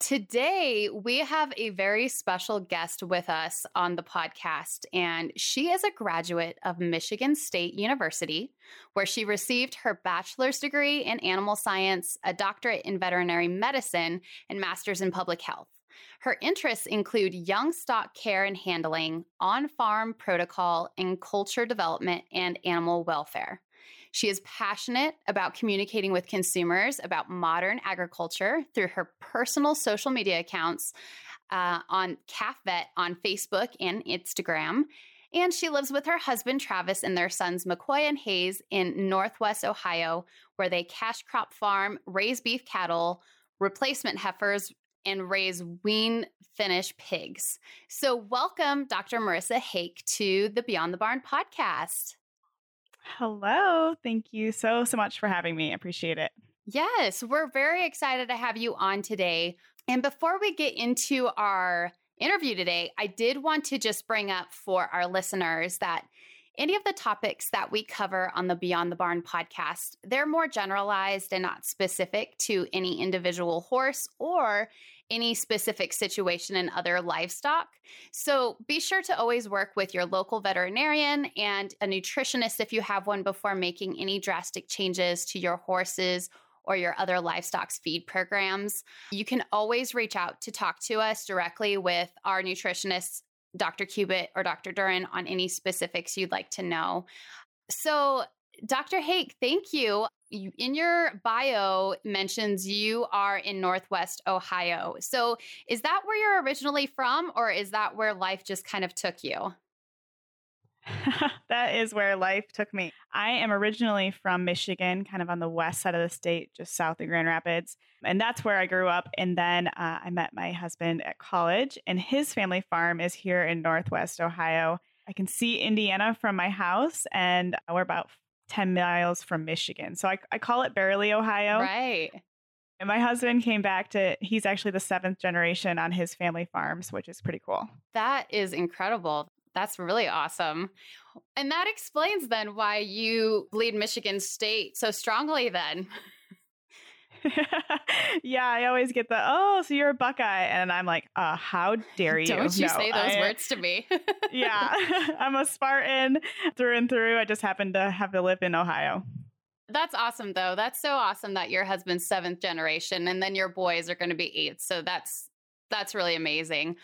Today, we have a very special guest with us on the podcast, and she is a graduate of Michigan State University, where she received her bachelor's degree in animal science, a doctorate in veterinary medicine, and master's in public health. Her interests include young stock care and handling, on farm protocol, and culture development and animal welfare. She is passionate about communicating with consumers about modern agriculture through her personal social media accounts uh, on Calf Vet on Facebook and Instagram. And she lives with her husband, Travis, and their sons, McCoy and Hayes, in Northwest Ohio, where they cash crop farm, raise beef cattle, replacement heifers, and raise wean finish pigs. So, welcome, Dr. Marissa Hake, to the Beyond the Barn podcast. Hello. Thank you so, so much for having me. I appreciate it. Yes, we're very excited to have you on today. And before we get into our interview today, I did want to just bring up for our listeners that any of the topics that we cover on the Beyond the Barn podcast, they're more generalized and not specific to any individual horse or any specific situation in other livestock. So be sure to always work with your local veterinarian and a nutritionist if you have one before making any drastic changes to your horses or your other livestock's feed programs. You can always reach out to talk to us directly with our nutritionists, Dr. Cubitt or Dr. Duran, on any specifics you'd like to know. So, Dr. Hake, thank you you, in your bio mentions you are in Northwest Ohio. So is that where you're originally from, or is that where life just kind of took you? that is where life took me. I am originally from Michigan, kind of on the west side of the state, just south of Grand Rapids. And that's where I grew up. And then uh, I met my husband at college, and his family farm is here in Northwest Ohio. I can see Indiana from my house, and we're about 10 miles from Michigan. So I, I call it barely Ohio. Right. And my husband came back to, he's actually the seventh generation on his family farms, which is pretty cool. That is incredible. That's really awesome. And that explains then why you lead Michigan State so strongly then. yeah, I always get the oh, so you're a Buckeye, and I'm like, uh, how dare you? Don't you no, say those I, words to me? yeah, I'm a Spartan through and through. I just happen to have to live in Ohio. That's awesome, though. That's so awesome that your husband's seventh generation, and then your boys are going to be eighth. So that's that's really amazing.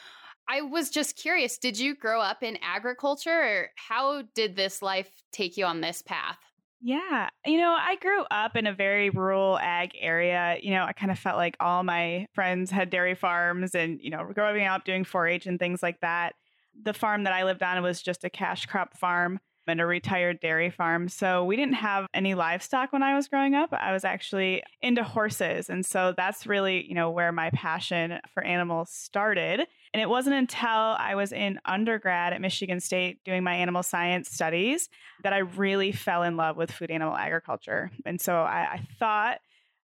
I was just curious. Did you grow up in agriculture, or how did this life take you on this path? Yeah. You know, I grew up in a very rural ag area. You know, I kind of felt like all my friends had dairy farms and, you know, growing up doing 4 H and things like that. The farm that I lived on was just a cash crop farm and a retired dairy farm. So we didn't have any livestock when I was growing up. I was actually into horses. And so that's really, you know, where my passion for animals started. And it wasn't until I was in undergrad at Michigan State doing my animal science studies that I really fell in love with food animal agriculture. And so I, I thought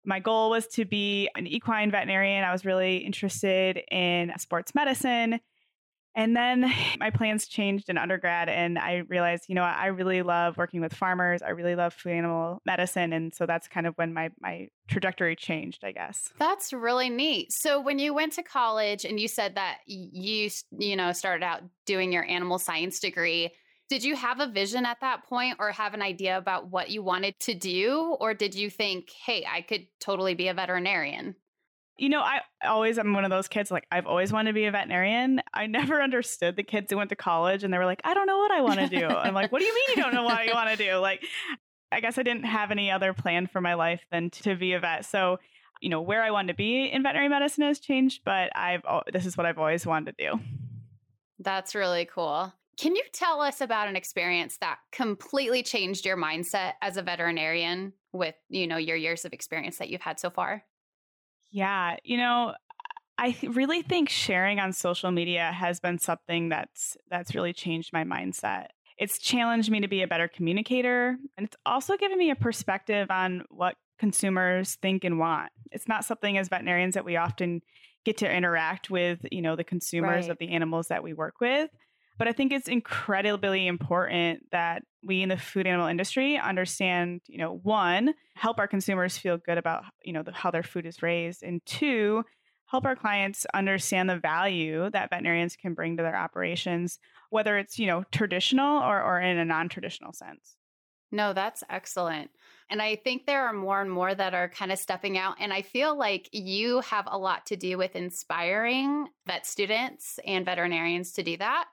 my goal was to be an equine veterinarian. I was really interested in sports medicine and then my plans changed in undergrad, and I realized, you know, I really love working with farmers. I really love food animal medicine. And so that's kind of when my, my trajectory changed, I guess. That's really neat. So when you went to college and you said that you, you know, started out doing your animal science degree, did you have a vision at that point or have an idea about what you wanted to do? Or did you think, hey, I could totally be a veterinarian? You know, I always I'm one of those kids like I've always wanted to be a veterinarian. I never understood the kids who went to college and they were like, I don't know what I want to do. I'm like, what do you mean you don't know what you want to do? Like, I guess I didn't have any other plan for my life than to be a vet. So, you know, where I wanted to be in veterinary medicine has changed, but I've this is what I've always wanted to do. That's really cool. Can you tell us about an experience that completely changed your mindset as a veterinarian with, you know, your years of experience that you've had so far? Yeah, you know, I really think sharing on social media has been something that's that's really changed my mindset. It's challenged me to be a better communicator, and it's also given me a perspective on what consumers think and want. It's not something as veterinarians that we often get to interact with, you know, the consumers right. of the animals that we work with. But I think it's incredibly important that we in the food animal industry understand, you know, one, help our consumers feel good about, you know, the, how their food is raised, and two, help our clients understand the value that veterinarians can bring to their operations, whether it's, you know, traditional or, or in a non-traditional sense. No, that's excellent. And I think there are more and more that are kind of stepping out. And I feel like you have a lot to do with inspiring vet students and veterinarians to do that.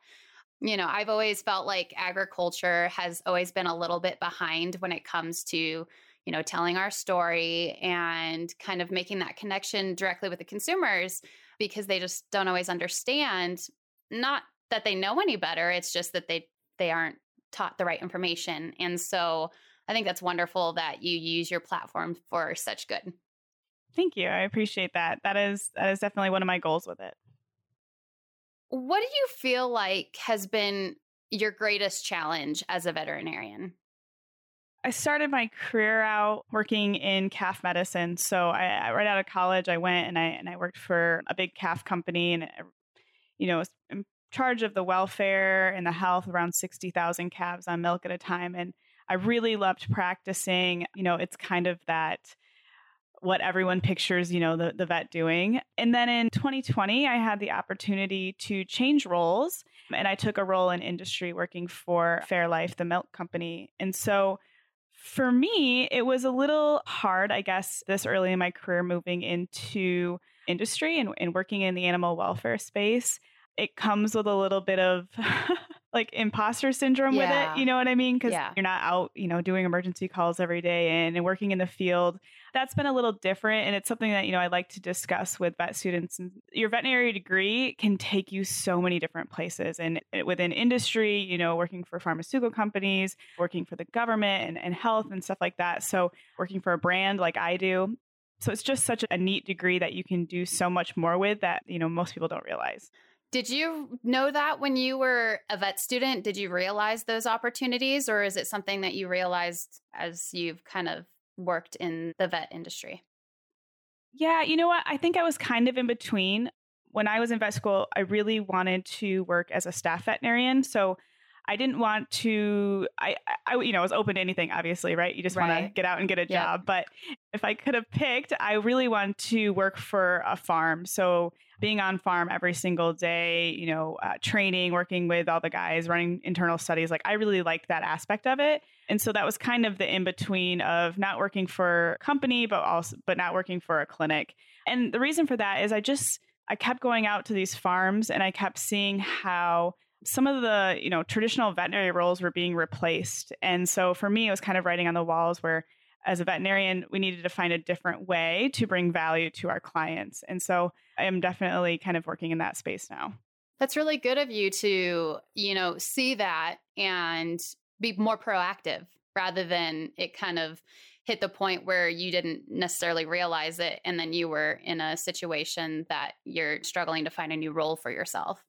You know, I've always felt like agriculture has always been a little bit behind when it comes to, you know, telling our story and kind of making that connection directly with the consumers because they just don't always understand. Not that they know any better, it's just that they they aren't taught the right information. And so I think that's wonderful that you use your platform for such good. Thank you. I appreciate that. That is that is definitely one of my goals with it. What do you feel like has been your greatest challenge as a veterinarian? I started my career out working in calf medicine. So I, right out of college, I went and I and I worked for a big calf company, and uh, you know, was in charge of the welfare and the health around sixty thousand calves on milk at a time. And I really loved practicing. You know, it's kind of that what everyone pictures, you know, the, the vet doing. And then in 2020, I had the opportunity to change roles and I took a role in industry working for Fairlife, the milk company. And so for me, it was a little hard, I guess, this early in my career moving into industry and, and working in the animal welfare space. It comes with a little bit of like imposter syndrome yeah. with it. You know what I mean? Because yeah. you're not out, you know, doing emergency calls every day and, and, working in the field. That's been a little different. And it's something that, you know, I like to discuss with vet students. And your veterinary degree can take you so many different places. And within industry, you know, working for pharmaceutical companies, working for the government and, and health and stuff like that. So working for a brand like I do. So it's just such a neat degree that you can do so much more with that, you know, most people don't realize. Did you know that when you were a vet student? Did you realize those opportunities, or is it something that you realized as you've kind of worked in the vet industry? Yeah, you know what? I think I was kind of in between. When I was in vet school, I really wanted to work as a staff veterinarian. So I didn't want to. I, I, you know, I was open to anything. Obviously, right? You just right. want to get out and get a job. But if I could have picked, I really want to work for a farm. So being on farm every single day, you know, uh, training, working with all the guys, running internal studies. Like I really liked that aspect of it. And so that was kind of the in between of not working for a company, but also, but not working for a clinic. And the reason for that is I just, I kept going out to these farms and I kept seeing how some of the you know traditional veterinary roles were being replaced and so for me it was kind of writing on the walls where as a veterinarian we needed to find a different way to bring value to our clients. And so i am definitely kind of working in that space now. That's really good of you to you know see that and be more proactive rather than it kind of hit the point where you didn't necessarily realize it and then you were in a situation that you're struggling to find a new role for yourself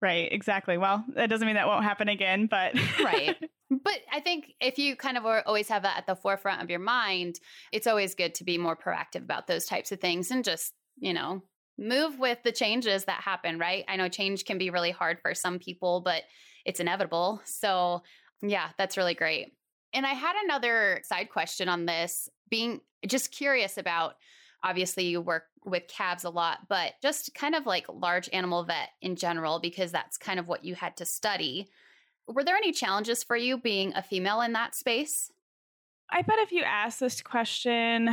Right, exactly. Well, that doesn't mean that won't happen again, but right. But I think if you kind of always have that at the forefront of your mind, it's always good to be more proactive about those types of things and just, you know, move with the changes that happen, right? I know change can be really hard for some people, but it's inevitable. So, yeah, that's really great. And I had another side question on this, being just curious about obviously you work with calves a lot, but just kind of like large animal vet in general, because that's kind of what you had to study. Were there any challenges for you being a female in that space? I bet if you asked this question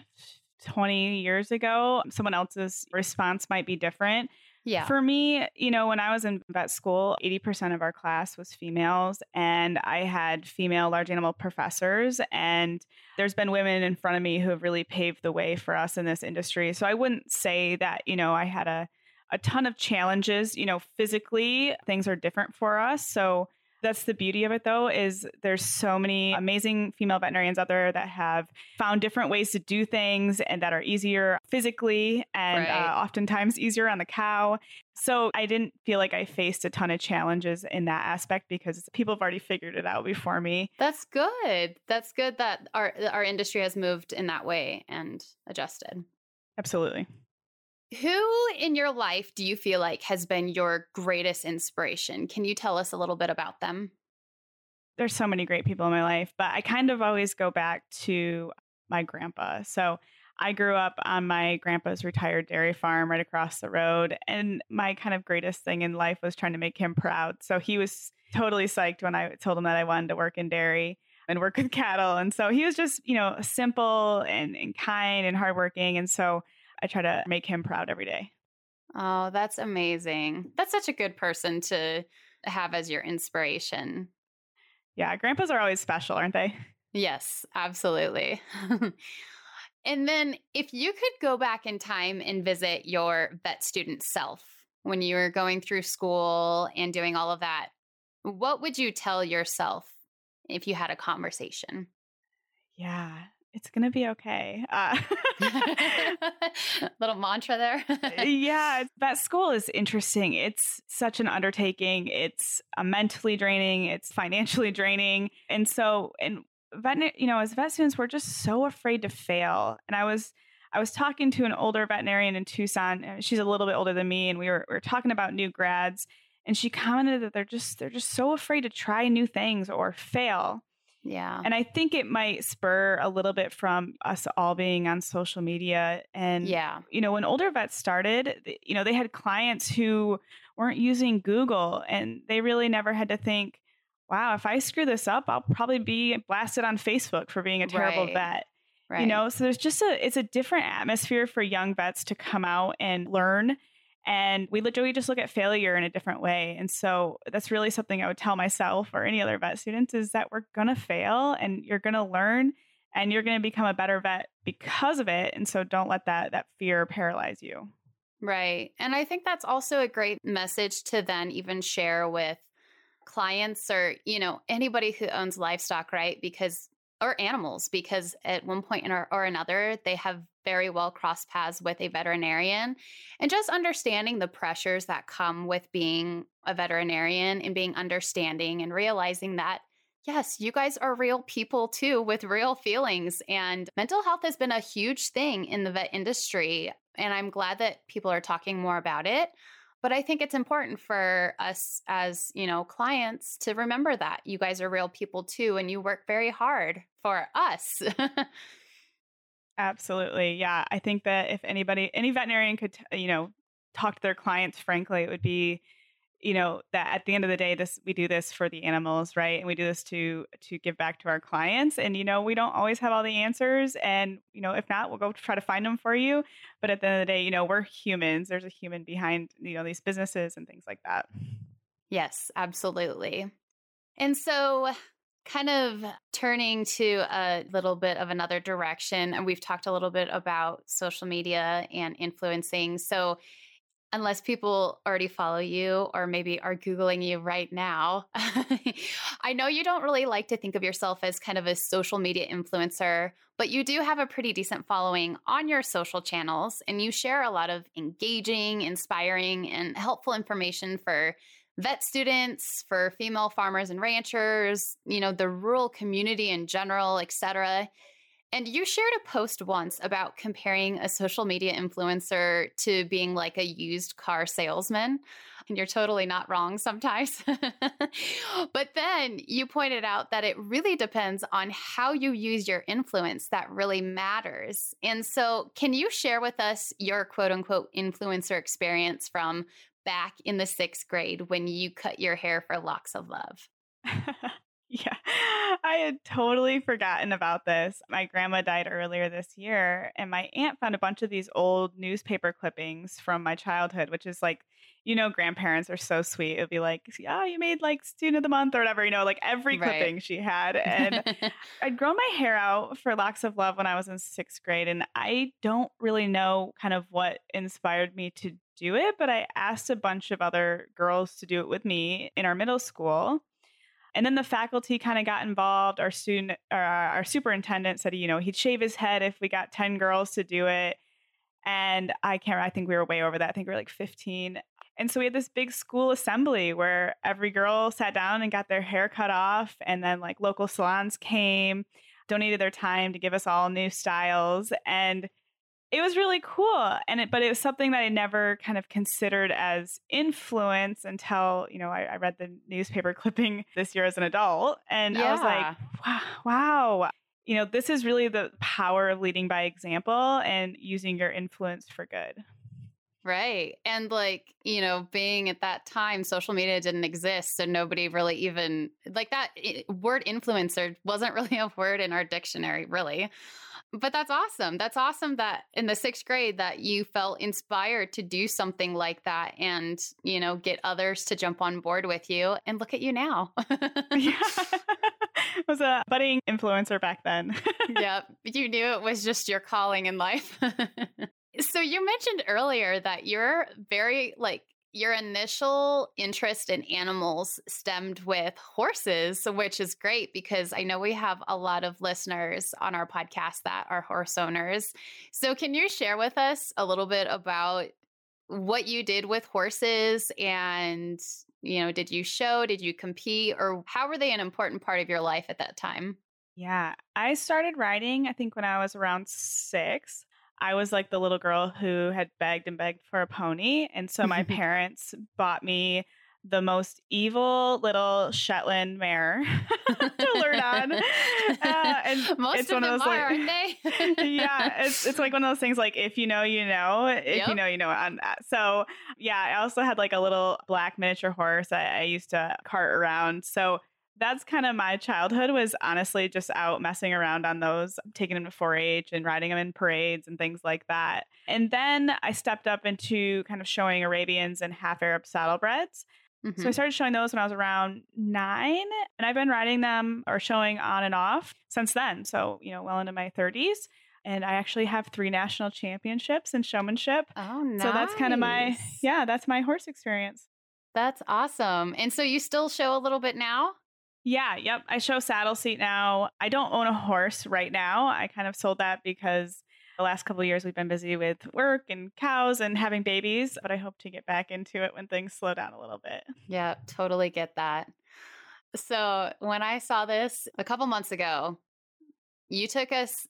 20 years ago, someone else's response might be different. Yeah. For me, you know, when I was in vet school, 80% of our class was females, and I had female large animal professors. And there's been women in front of me who have really paved the way for us in this industry. So I wouldn't say that, you know, I had a, a ton of challenges. You know, physically, things are different for us. So That's the beauty of it though is there's so many amazing female veterinarians out there that have found different ways to do things and that are easier physically and uh, right. uh, oftentimes easier on the cow. So I didn't feel like I faced a ton of challenges in that aspect because people have already figured it out before me. That's good. That's good that our our industry has moved in that way and adjusted. Absolutely. Who in your life do you feel like has been your greatest inspiration? Can you tell us a little bit about them? There's so many great people in my life, but I kind of always go back to my grandpa. So I grew up on my grandpa's retired dairy farm right across the road. And my kind of greatest thing in life was trying to make him proud. So he was totally psyched when I told him that I wanted to work in dairy and work with cattle. And so he was just, you know, simple and, and kind and hardworking. And so I try to make him proud every day. Oh, that's amazing. That's such a good person to have as your inspiration. Yeah, grandpas are always special, aren't they? Yes, absolutely. and then if you could go back in time and visit your vet student self when you were going through school and doing all of that, what would you tell yourself if you had a conversation? Yeah, it's gonna be okay. Uh, Little mantra there. yeah, that school is interesting. It's such an undertaking. It's uh, mentally draining. It's financially draining, and so and vet, you know, as vet students, we're just so afraid to fail. And I was. I was talking to an older veterinarian in Tucson. She's a little bit older than me, and we were, we were talking about new grads. And she commented that they're just they're just so afraid to try new things or fail. Yeah. And I think it might spur a little bit from us all being on social media. And, yeah. you know, when older vets started, you know, they had clients who weren't using Google and they really never had to think, wow, if I screw this up, I'll probably be blasted on Facebook for being a terrible right. vet. Right. You know, so there's just a, it's a different atmosphere for young vets to come out and learn and we literally just look at failure in a different way. And so that's really something I would tell myself or any other vet students is that we're going to fail and you're going to learn and you're going to become a better vet because of it. And so don't let that that fear paralyze you. Right. And I think that's also a great message to then even share with clients or, you know, anybody who owns livestock, right? Because or animals because at one point or, or another they have very well cross paths with a veterinarian and just understanding the pressures that come with being a veterinarian and being understanding and realizing that yes you guys are real people too with real feelings and mental health has been a huge thing in the vet industry and i'm glad that people are talking more about it but i think it's important for us as you know clients to remember that you guys are real people too and you work very hard for us absolutely yeah i think that if anybody any veterinarian could you know talk to their clients frankly it would be you know that at the end of the day this we do this for the animals right and we do this to to give back to our clients and you know we don't always have all the answers and you know if not we'll go try to find them for you but at the end of the day you know we're humans there's a human behind you know these businesses and things like that. Yes absolutely and so kind of turning to a little bit of another direction and we've talked a little bit about social media and influencing so unless people already follow you or maybe are Googling you right now. I know you don't really like to think of yourself as kind of a social media influencer, but you do have a pretty decent following on your social channels and you share a lot of engaging, inspiring, and helpful information for vet students, for female farmers and ranchers, you know, the rural community in general, etc. And you shared a post once about comparing a social media influencer to being like a used car salesman. And you're totally not wrong sometimes. but then you pointed out that it really depends on how you use your influence that really matters. And so, can you share with us your quote unquote influencer experience from back in the sixth grade when you cut your hair for locks of love? Yeah, I had totally forgotten about this. My grandma died earlier this year, and my aunt found a bunch of these old newspaper clippings from my childhood, which is like, you know, grandparents are so sweet. It'd be like, yeah, you made like student of the month or whatever, you know, like every right. clipping she had. And I'd grown my hair out for Locks of Love when I was in sixth grade, and I don't really know kind of what inspired me to do it, but I asked a bunch of other girls to do it with me in our middle school And then the faculty kind of got involved. Our student, or our superintendent said, you know, he'd shave his head if we got 10 girls to do it. And I can't, I think we were way over that. I think we were like 15. And so we had this big school assembly where every girl sat down and got their hair cut off. And then like local salons came, donated their time to give us all new styles. And it was really cool and it but it was something that i never kind of considered as influence until you know i, I read the newspaper clipping this year as an adult and yeah. i was like wow, wow you know this is really the power of leading by example and using your influence for good Right. And like, you know, being at that time, social media didn't exist. So nobody really even, like, that word influencer wasn't really a word in our dictionary, really. But that's awesome. That's awesome that in the sixth grade that you felt inspired to do something like that and, you know, get others to jump on board with you. And look at you now. yeah. was a budding influencer back then. yep. You knew it was just your calling in life. So you mentioned earlier that you're very like your initial interest in animals stemmed with horses, which is great because I know we have a lot of listeners on our podcast that are horse owners. So, can you share with us a little bit about what you did with horses and, you know, did you show, did you compete, or how were they an important part of your life at that time? Yeah, I started riding, I think, when I was around six. I was like the little girl who had begged and begged for a pony. And so my parents bought me the most evil little Shetland mare to learn on. Uh, and Most it's of one them of those, are, like, aren't they? yeah, it's it's like one of those things like if you know, you know. If yep. you know, you know on that. So yeah, I also had like a little black miniature horse I, I used to cart around. So that's kind of my childhood was honestly just out messing around on those, taking them to 4-H and riding them in parades and things like that. And then I stepped up into kind of showing Arabians and half Arab saddlebreds. Mm-hmm. So I mm-hmm. started showing those when I was around nine, and I've been riding them or showing on and off since then. So, you know, well into my 30s. And I actually have three national championships in showmanship. Oh, nice. So that's kind of my, yeah, that's my horse experience. That's awesome. And so you still show a little bit now? Yeah, yep. I show saddle seat now. I don't own a horse right now. I kind of sold that because the last couple years we've been busy with work and cows and having babies, but I hope to get back into it when things slow down a little bit. Yeah, totally get that. So, when I saw this a couple months ago, you took us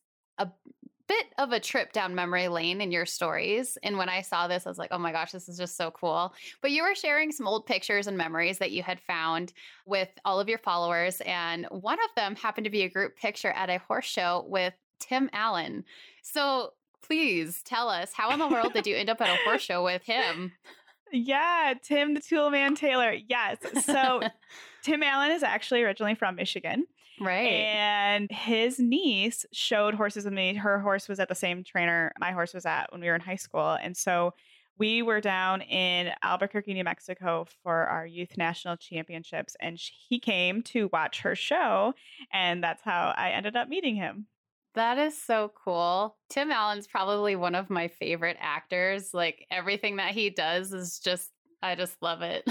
bit of a trip down memory lane in your stories. And when I saw this, I was like, oh my gosh, this is just so cool. But you were sharing some old pictures and memories that you had found with all of your followers. And one of them happened to be a group picture at a horse show with Tim Allen. So please tell us, how in the world did you end up at a horse show with him? Yeah, Tim the Toolman Taylor. Yes. So Tim Allen is actually originally from Michigan. Right. And his niece showed horses with me. Her horse was at the same trainer my horse was at when we were in high school. And so we were down in Albuquerque, New Mexico for our youth national championships. And he came to watch her show. And that's how I ended up meeting him. That is so cool. Tim Allen's probably one of my favorite actors. Like everything that he does is just I just love it.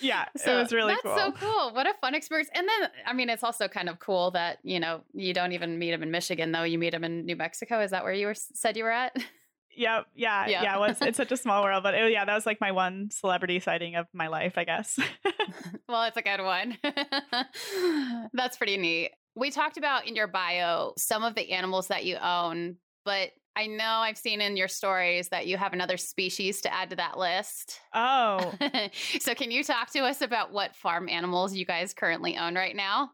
yeah, so it was really that's cool. so cool. What a fun experience. And then, I mean, it's also kind of cool that, you know, you don't even meet him in Michigan, though. You meet him in New Mexico. Is that where you were said you were at? Yep. Yeah. Yeah. yeah well, it's, it's, such a small world, but it, yeah, that was like my one celebrity sighting of my life, I guess. well, it's a good one. That's pretty neat. We talked about in your bio some of the animals that you own, but I know I've seen in your stories that you have another species to add to that list. Oh. so, can you talk to us about what farm animals you guys currently own right now?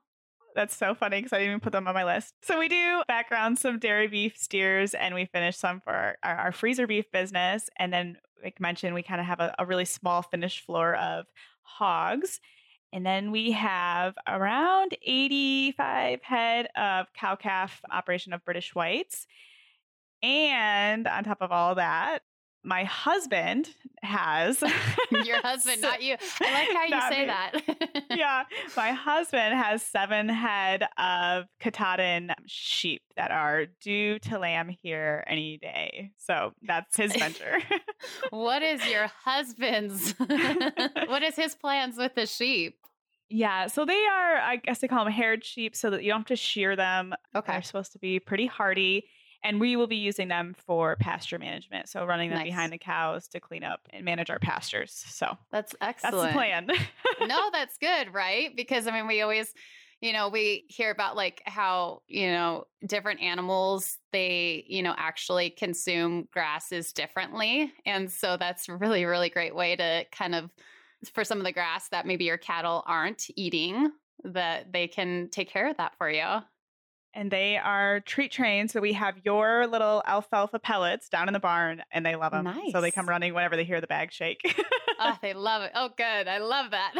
That's so funny because I didn't even put them on my list. So, we do background some dairy beef steers and we finish some for our, our, our freezer beef business. And then, like mentioned, we kind of have a, a really small finished floor of hogs. And then we have around 85 head of cow calf operation of British whites. And on top of all that, my husband has your husband, not you. I like how you say me. that. yeah, my husband has seven head of Katahdin sheep that are due to lamb here any day. So that's his venture. what is your husband's? what is his plans with the sheep? Yeah, so they are, I guess they call them haired sheep so that you don't have to shear them. Okay. They're supposed to be pretty hardy. And we will be using them for pasture management. So running them Nice. behind the cows to clean up and manage our pastures. So That's excellent. that's the plan. no, that's good, right? Because I mean, we always, you know, we hear about like how, you know, different animals, they, you know, actually consume grasses differently. And so that's a really, really great way to kind of, for some of the grass that maybe your cattle aren't eating, that they can take care of that for you. And they are treat trained. So we have your little alfalfa pellets down in the barn and they love them. So they come running whenever they hear the bag shake. oh, they love it. Oh, good. I love that.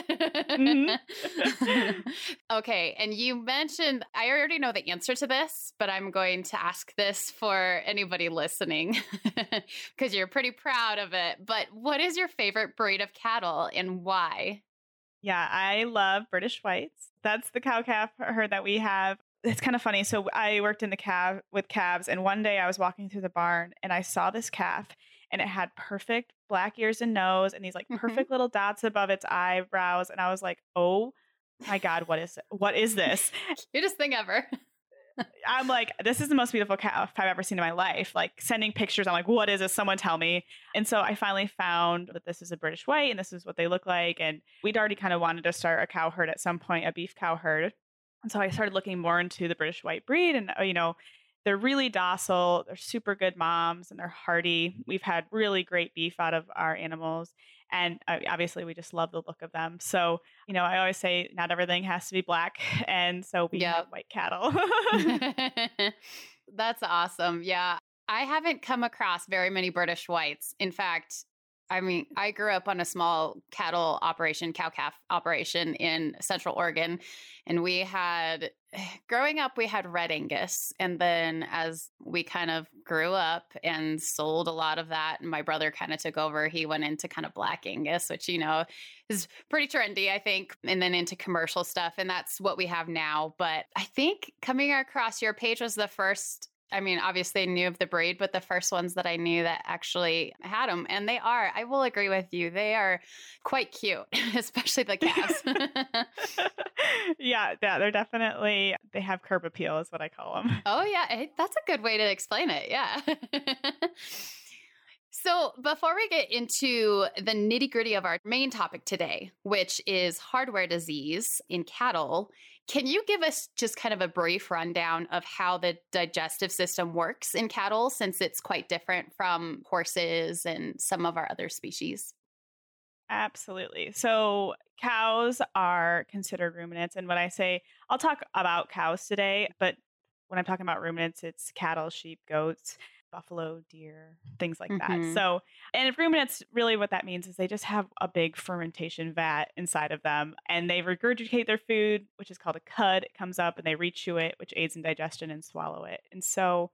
Mhm. okay. And you mentioned, I already know the answer to this, but I'm going to ask this for anybody listening because you're pretty proud of it. But what is your favorite breed of cattle and why? Yeah, I love British whites. That's the cow calf herd that we have. It's kind of funny. So I worked in the calf with calves, and one day I was walking through the barn and I saw this calf, and it had perfect black ears and nose, and these like Mhm. perfect little dots above its eyebrows, and I was like, oh my god, what is what is this? Cutest thing ever. I'm like, this is the most beautiful calf I've ever seen in my life. Like sending pictures, I'm like, what is this? Someone tell me. And so I finally found that this is a British white and this is what they look like. And we'd already kind of wanted to start a cow herd at some point, a beef cow herd. And so I started looking more into the British white breed. And, uh, you know, they're really docile, they're super good moms, and they're hardy. We've had really great beef out of our animals. And uh, obviously, we just love the look of them. So, you know, I always say not everything has to be black. And so we Yep. have white cattle. That's awesome. Yeah. I haven't come across very many British whites. In fact, I mean, I grew up on a small cattle operation, cow calf operation in Central Oregon. And we had, growing up, we had Red Angus. And then as we kind of grew up and sold a lot of that, and my brother kind of took over, he went into kind of Black Angus, which, you know, is pretty trendy, I think, and then into commercial stuff. And that's what we have now. But I think coming across your page was the first. I mean, obviously, I knew of the breed, but the first ones that I knew that actually had them. And they are, I will agree with you, they are quite cute, especially the calves. yeah, yeah, they're definitely they have curb appeal is what I call them. oh, yeah. eh, That's a good way to explain it. Yeah. So, before we get into the nitty gritty of our main topic today, which is hardware disease in cattle, can you give us just kind of a brief rundown of how the digestive system works in cattle since it's quite different from horses and some of our other species? Absolutely. So cows are considered ruminants, and when I say I'll talk about cows today, but when I'm talking about ruminants, it's cattle, sheep, goats, buffalo, deer, things like Mhm. that. So, and if ruminants, really what that means is they just have a big fermentation vat inside of them and they regurgitate their food, which is called a cud. It comes up and they rechew it, which aids in digestion and swallow it. And so,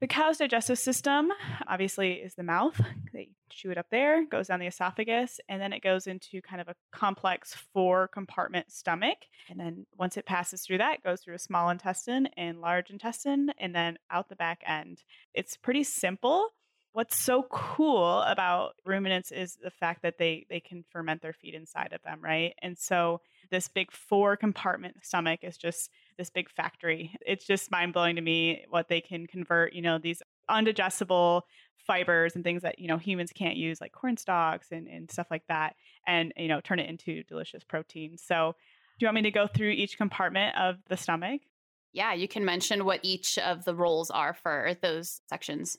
the cow's digestive system obviously is the mouth. They chew it up there, goes down the esophagus, and then it goes into kind of a complex four compartment stomach. And then once it passes through that, goes through a small intestine and large intestine, and then out the back end. It's pretty simple. What's so cool about ruminants is the fact that they they can ferment their feed inside of them, right? And so this big four compartment stomach is just this big factory. It's just mind blowing to me what they can convert, you know, these undigestible fibers and things that, you know, humans can't use, like corn stalks and, and stuff like that, and, you know, turn it into delicious protein. So, do you want me to go through each compartment of the stomach? Yeah, you can mention what each of the roles are for those sections.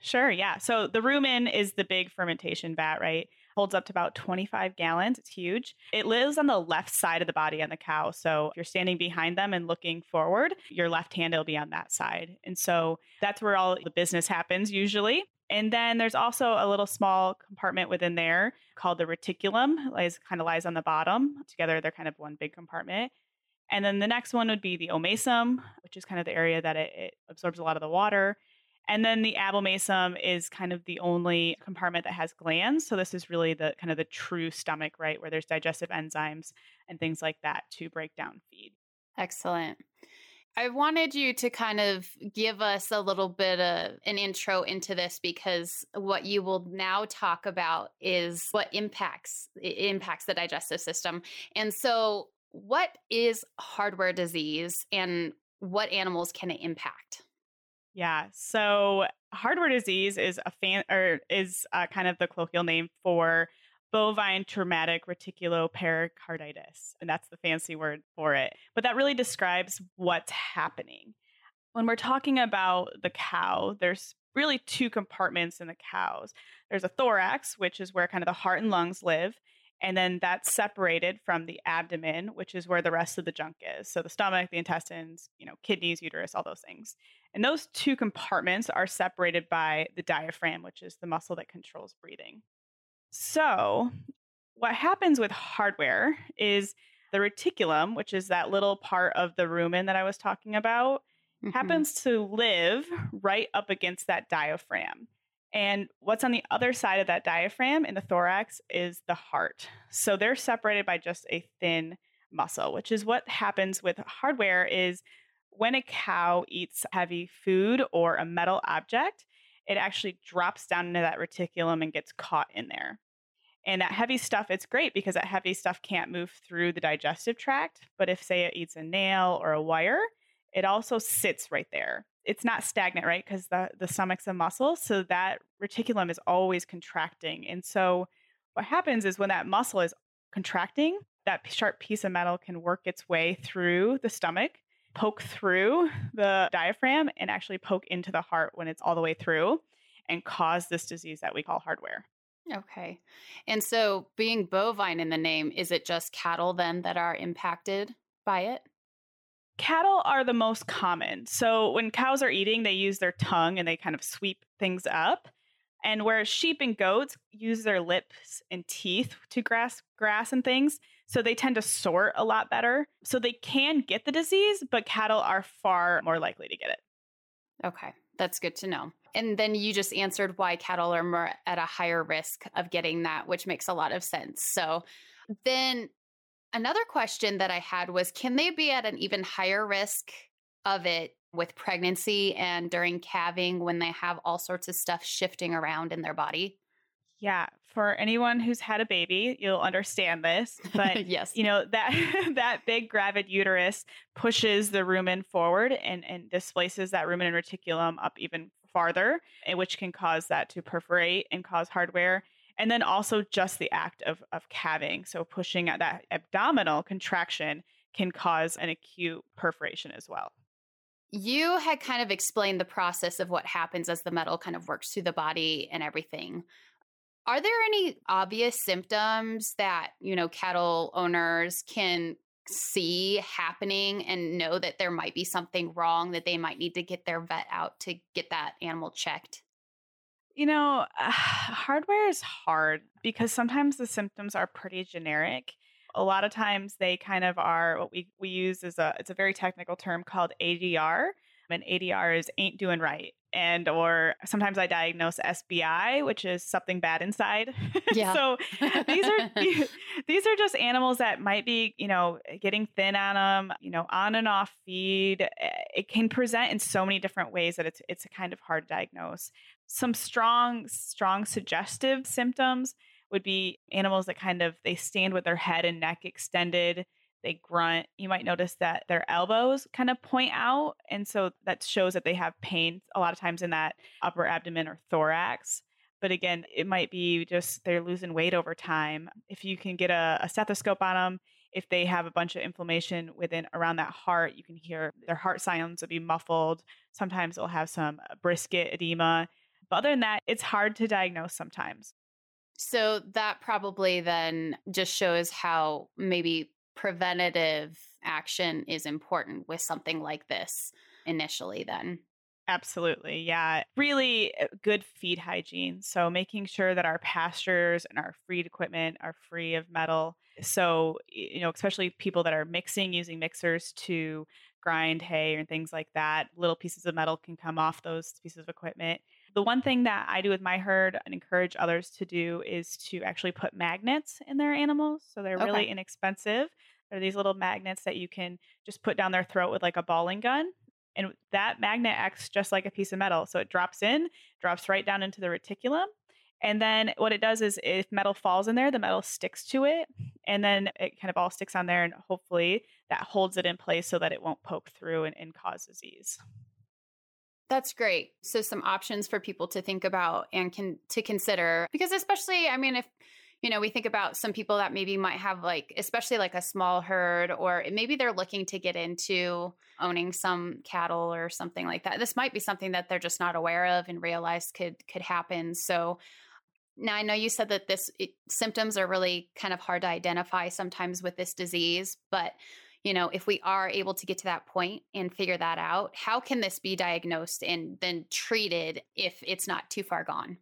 Sure, yeah. So the rumen is the big fermentation vat, right? Holds up to about 25 gallons. It's huge. It lives on the left side of the body on the cow. So if you're standing behind them and looking forward, your left hand will be on that side. And so that's where all the business happens usually. And then there's also a little small compartment within there called the reticulum. It lies kind of lies on the bottom. Together they're kind of one big compartment. And then the next one would be the omasum, which is kind of the area that it, it absorbs a lot of the water. And then the abomasum is kind of the only compartment that has glands. So this is really the kind of the true stomach, right, where there's digestive enzymes and things like that to break down feed. Excellent. I wanted you to kind of give us a little bit of an intro into this because what you will now talk about is what impacts impacts the digestive system. And so what is hardware disease and what animals can it impact? Yeah. So hardware disease is a fan or is uh, kind of the colloquial name for bovine traumatic reticulopericarditis. And that's the fancy word for it. But that really describes what's happening. When we're talking about the cow, there's really two compartments in the cows. There's a thorax, which is where kind of the heart and lungs live. And then that's separated from the abdomen, which is where the rest of the junk is. So the stomach, the intestines, you know, kidneys, uterus, all those things. And those two compartments are separated by the diaphragm, which is the muscle that controls breathing. So, what happens with hardware is the reticulum, which is that little part of the rumen that I was talking about, mm-hmm. happens to live right up against that diaphragm. And what's on the other side of that diaphragm in the thorax is the heart. So they're separated by just a thin muscle, which is what happens with hardware is when a cow eats heavy food or a metal object, it actually drops down into that reticulum and gets caught in there. And that heavy stuff, it's great because that heavy stuff can't move through the digestive tract. But if, say, it eats a nail or a wire, it also sits right there. It's not stagnant, right? Because the, the stomach's a muscle. So that reticulum is always contracting. And so what happens is when that muscle is contracting, that sharp piece of metal can work its way through the stomach, poke through the diaphragm, and actually poke into the heart when it's all the way through and cause this disease that we call hardware. Okay. And so being bovine in the name, is it just cattle then that are impacted by it? Cattle are the most common. So when cows are eating, they use their tongue and they kind of sweep things up. And whereas sheep and goats use their lips and teeth to grasp grass and things, so they tend to sort a lot better. So they can get the disease, but cattle are far more likely to get it. Okay, that's good to know. And then you just answered why cattle are more at a higher risk of getting that, which makes a lot of sense. So then another question that I had was can they be at an even higher risk of it with pregnancy and during calving when they have all sorts of stuff shifting around in their body? Yeah, for anyone who's had a baby, you'll understand this. But yes, you know that that big gravid uterus pushes the rumen forward and and displaces that rumen and reticulum up even farther, eh, which can cause that to perforate and cause hardware. And then also just the act of, of calving. So pushing at that abdominal contraction can cause an acute perforation as well. You had kind of explained the process of what happens as the metal kind of works through the body and everything. Are there any obvious symptoms that, you know, cattle owners can see happening and know that there might be something wrong that they might need to get their vet out to get that animal checked? You know, uh, hardware is hard because sometimes the symptoms are pretty generic. A lot of times they kind of are what we, we use is a it's a very technical term called ADR. And ADR is ain't doing right and or sometimes I diagnose SBI, which is something bad inside. Yeah. so these are these are just animals that might be, you know, getting thin on them, you know, on and off feed. Eh, it can present in so many different ways that it's it's a kind of hard to diagnose. Some strong strong suggestive symptoms would be animals that kind of they stand with their head and neck extended they grunt. You might notice that their elbows kind of point out. And so that shows that they have pain a lot of times in that upper abdomen or thorax. But again, it might be just they're losing weight over time. If you can get a, a stethoscope on them, if they have a bunch of inflammation within around that heart, you can hear their heart sounds will be muffled. Sometimes they'll have some uh, brisket edema. But other than that, it's hard to diagnose sometimes. So that probably then just shows how maybe preventative action is important with something like this initially then Absolutely. Yeah. Really uh, good feed hygiene. So making sure that our pastures and our feed equipment are free of metal. So, you know, especially people that are mixing using mixers to grind hay and things like that, little pieces of metal can come off those pieces of equipment. The one thing that I do with my herd and encourage others to do is to actually put magnets in their animals. So they're okay. really inexpensive. They're these little magnets that you can just put down their throat with like a balling gun. And that magnet acts just like a piece of metal. So it drops in, drops right down into the reticulum. And then what it does is if metal falls in there, the metal sticks to it. And then it kind of all sticks on there. And hopefully that holds it in place so that it won't poke through and, and cause disease. That's great. So some options for people to think about and can to consider because especially I mean if you know we think about some people that maybe might have like especially like a small herd or maybe they're looking to get into owning some cattle or something like that. This might be something that they're just not aware of and realize could could happen. So now I know you said that this it, symptoms are really kind of hard to identify sometimes with this disease, but you know, if we are able to get to that point and figure that out, how can this be diagnosed and then treated if it's not too far gone?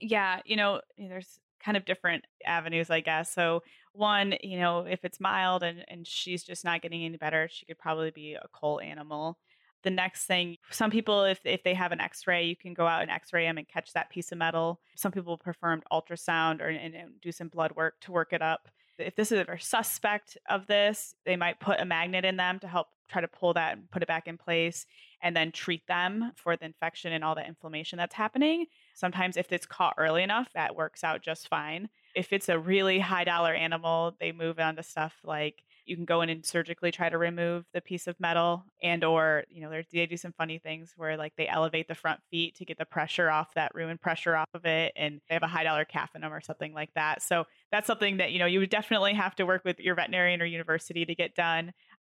Yeah, you know, eh, there's kind of different avenues, I guess. So, one, you know, if it's mild and, and she's just not getting any better, she could probably be a cull animal. The next thing, some people, if, if they have an x ray, you can go out and x ray them and catch that piece of metal. Some people perform ultrasound or and, and do some blood work to work it up if this is a suspect of this, they might put a magnet in them to help try to pull that and put it back in place and then treat them for the infection and all the inflammation that's happening. Sometimes, if it's caught early enough, that works out just fine. If it's a really high dollar animal, they move on to stuff like you can go in and surgically try to remove the piece of metal and or you know they do some funny things where like they elevate the front feet to get the pressure off that rumen pressure off of it and they have a high dollar calf in them or something like that. So that's something that you know you would definitely have to work with your veterinarian or university to get done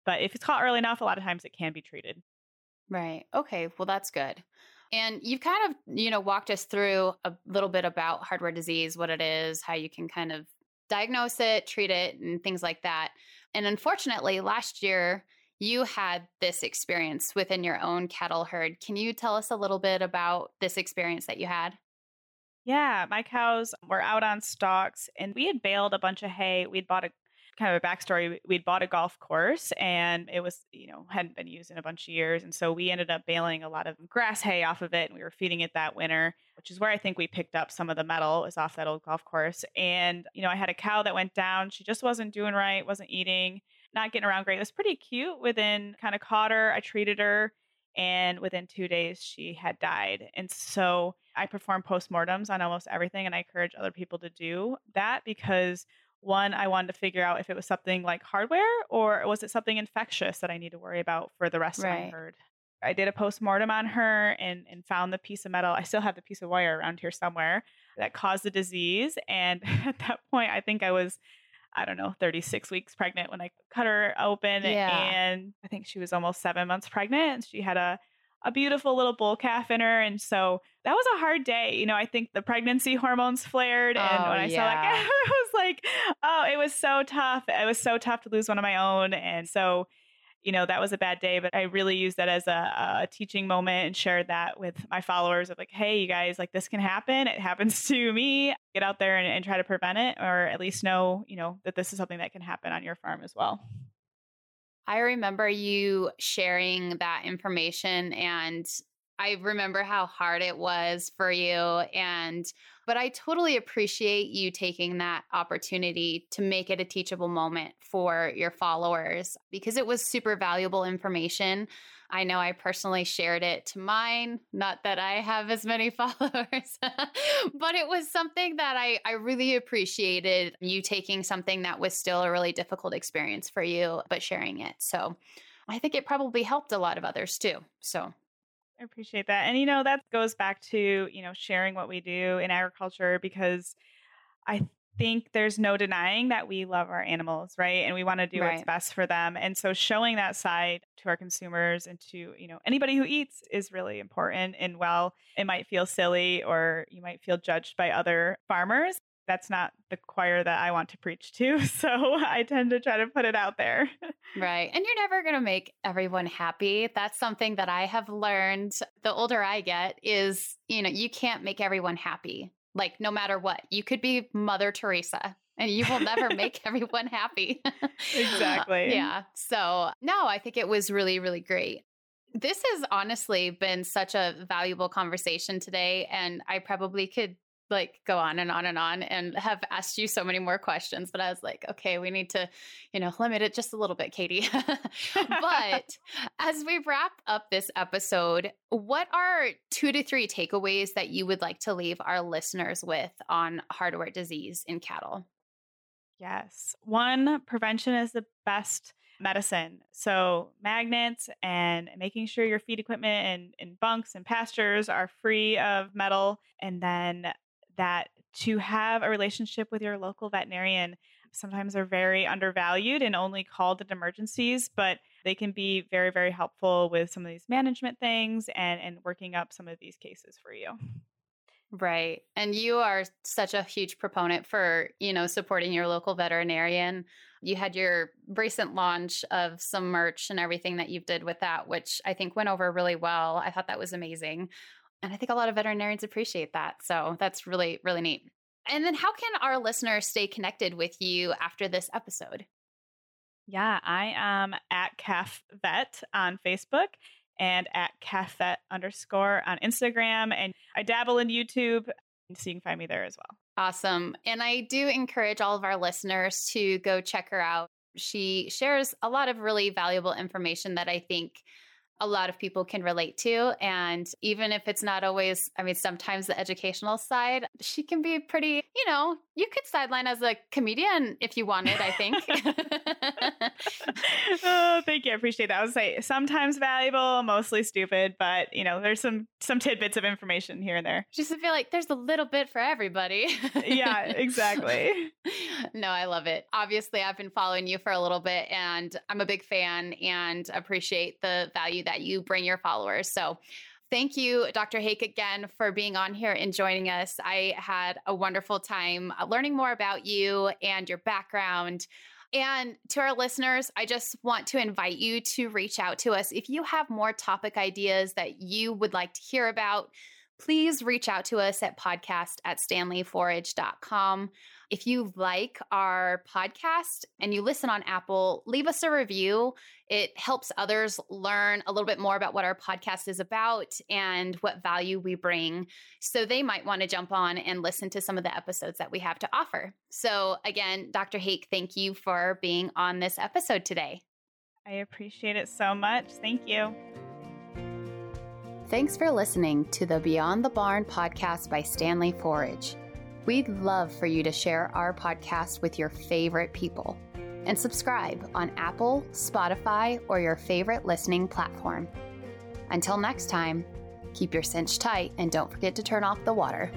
but if it's caught early enough a lot of times it can be treated. Right. Okay well that's good. And you've kind of, you know, walked us through a little bit about hardware disease, what it is, how you can kind of diagnose it, treat it, and things like that. And unfortunately, last year, you had this experience within your own cattle herd. Can you tell us a little bit about this experience that you had? Yeah, my cows were out on stalks and we had baled a bunch of hay. We'd bought a kind of a backstory. We'd bought a golf course and it was, you know, hadn't been used in a bunch of years. And so we ended up baling a lot of grass hay off of it and we were feeding it that winter, which is where I think we picked up some of the metal is off that old golf course. And, you know, I had a cow that went down. She just wasn't doing right, wasn't eating, not getting around great. It was pretty cute within kind of caught her. I treated her and within two days she had died. And so I perform postmortems on almost everything, and I encourage other people to do that because one, I wanted to figure out if it was something like hardware or was it something infectious that I need to worry about for the rest right. of my herd. I did a post mortem on her and, and found the piece of metal. I still have the piece of wire around here somewhere that caused the disease. And at that point, I think I was, I don't know, 36 weeks pregnant when I cut her open. Yeah. And I think she was almost seven months pregnant. And she had a a beautiful little bull calf in her. And so that was a hard day. You know, I think the pregnancy hormones flared. And oh, when I yeah. saw like, it was like, oh, it was so tough. It was so tough to lose one of my own. And so, you know, that was a bad day, but I really used that as a, a teaching moment and shared that with my followers of like, hey, you guys, like this can happen. It happens to me. Get out there and, and try to prevent it, or at least know, you know, that this is something that can happen on your farm as well. I remember you sharing that information and I remember how hard it was for you and but I totally appreciate you taking that opportunity to make it a teachable moment for your followers because it was super valuable information. I know I personally shared it to mine, not that I have as many followers, but it was something that I, I really appreciated you taking something that was still a really difficult experience for you, but sharing it. So I think it probably helped a lot of others too. So I appreciate that. And, you know, that goes back to, you know, sharing what we do in agriculture because I think there's no denying that we love our animals, right? And we want to do right. what's best for them. And so showing that side to our consumers and to, you know, anybody who eats is really important. And while it might feel silly or you might feel judged by other farmers, that's not the choir that I want to preach to. So I tend to try to put it out there. right. And you're never going to make everyone happy. That's something that I have learned the older I get is, you know, you can't make everyone happy like no matter what. You could be Mother Teresa and you will never make everyone happy. exactly. Yeah. So, no, I think it was really, really great. This has honestly been such a valuable conversation today. And I probably could like go on and on and on and have asked you so many more questions, but I was like, okay, we need to, you know, limit it just a little bit, Katie. but as we wrap up this episode, what are two to three takeaways that you would like to leave our listeners with on hardware disease in cattle? Yes. One, prevention is the best medicine. So magnets and making sure your feed equipment and, and bunks and pastures are free of metal. And then that to have a relationship with your local veterinarian sometimes are very undervalued and only called in emergencies, but they can be very, very helpful with some of these management things and, and working up some of these cases for you. Right. And you are such a huge proponent for, you know, supporting your local veterinarian. You had your recent launch of some merch and everything that you did with that, which I think went over really well. I thought that was amazing. And I think a lot of veterinarians appreciate that. So that's really, really neat. And then how can our listeners stay connected with you after this episode? Yeah, I am at Calf Vet on Facebook and at calfvet underscore on Instagram. And I dabble in YouTube, so you can find me there as well. Awesome. And I do encourage all of our listeners to go check her out. She shares a lot of really valuable information that I think a lot of people can relate to. And even if it's not always, I mean, sometimes the educational side, she can be pretty, you know, you could sideline as a comedian if you wanted, I think. oh, thank you. I appreciate that. I would say sometimes valuable, mostly stupid, but you know, there's some some tidbits of information here and there. Just to feel like there's a little bit for everybody. yeah, exactly. no, I love it. Obviously, I've been following you for a little bit and I'm a big fan and appreciate the value that you bring your followers. So Thank you, Dr. Hake, again for being on here and joining us. I had a wonderful time uh, learning more about you and your background. And to our listeners, I just want to invite you to reach out to us. If you have more topic ideas that you would like to hear about, please reach out to us at podcast at standleeforage.com. If you like our podcast and you listen on Apple, leave us a review. It helps others learn a little bit more about what our podcast is about and what value we bring. So they might want to jump on and listen to some of the episodes that we have to offer. So, again, Dr. Hake, thank you for being on this episode today. I appreciate it so much. Thank you. Thanks for listening to the Beyond the Barn podcast by Standlee Forage. We'd love for you to share our podcast with your favorite people and subscribe on Apple, Spotify, or your favorite listening platform. Until next time, keep your cinch tight and don't forget to turn off the water.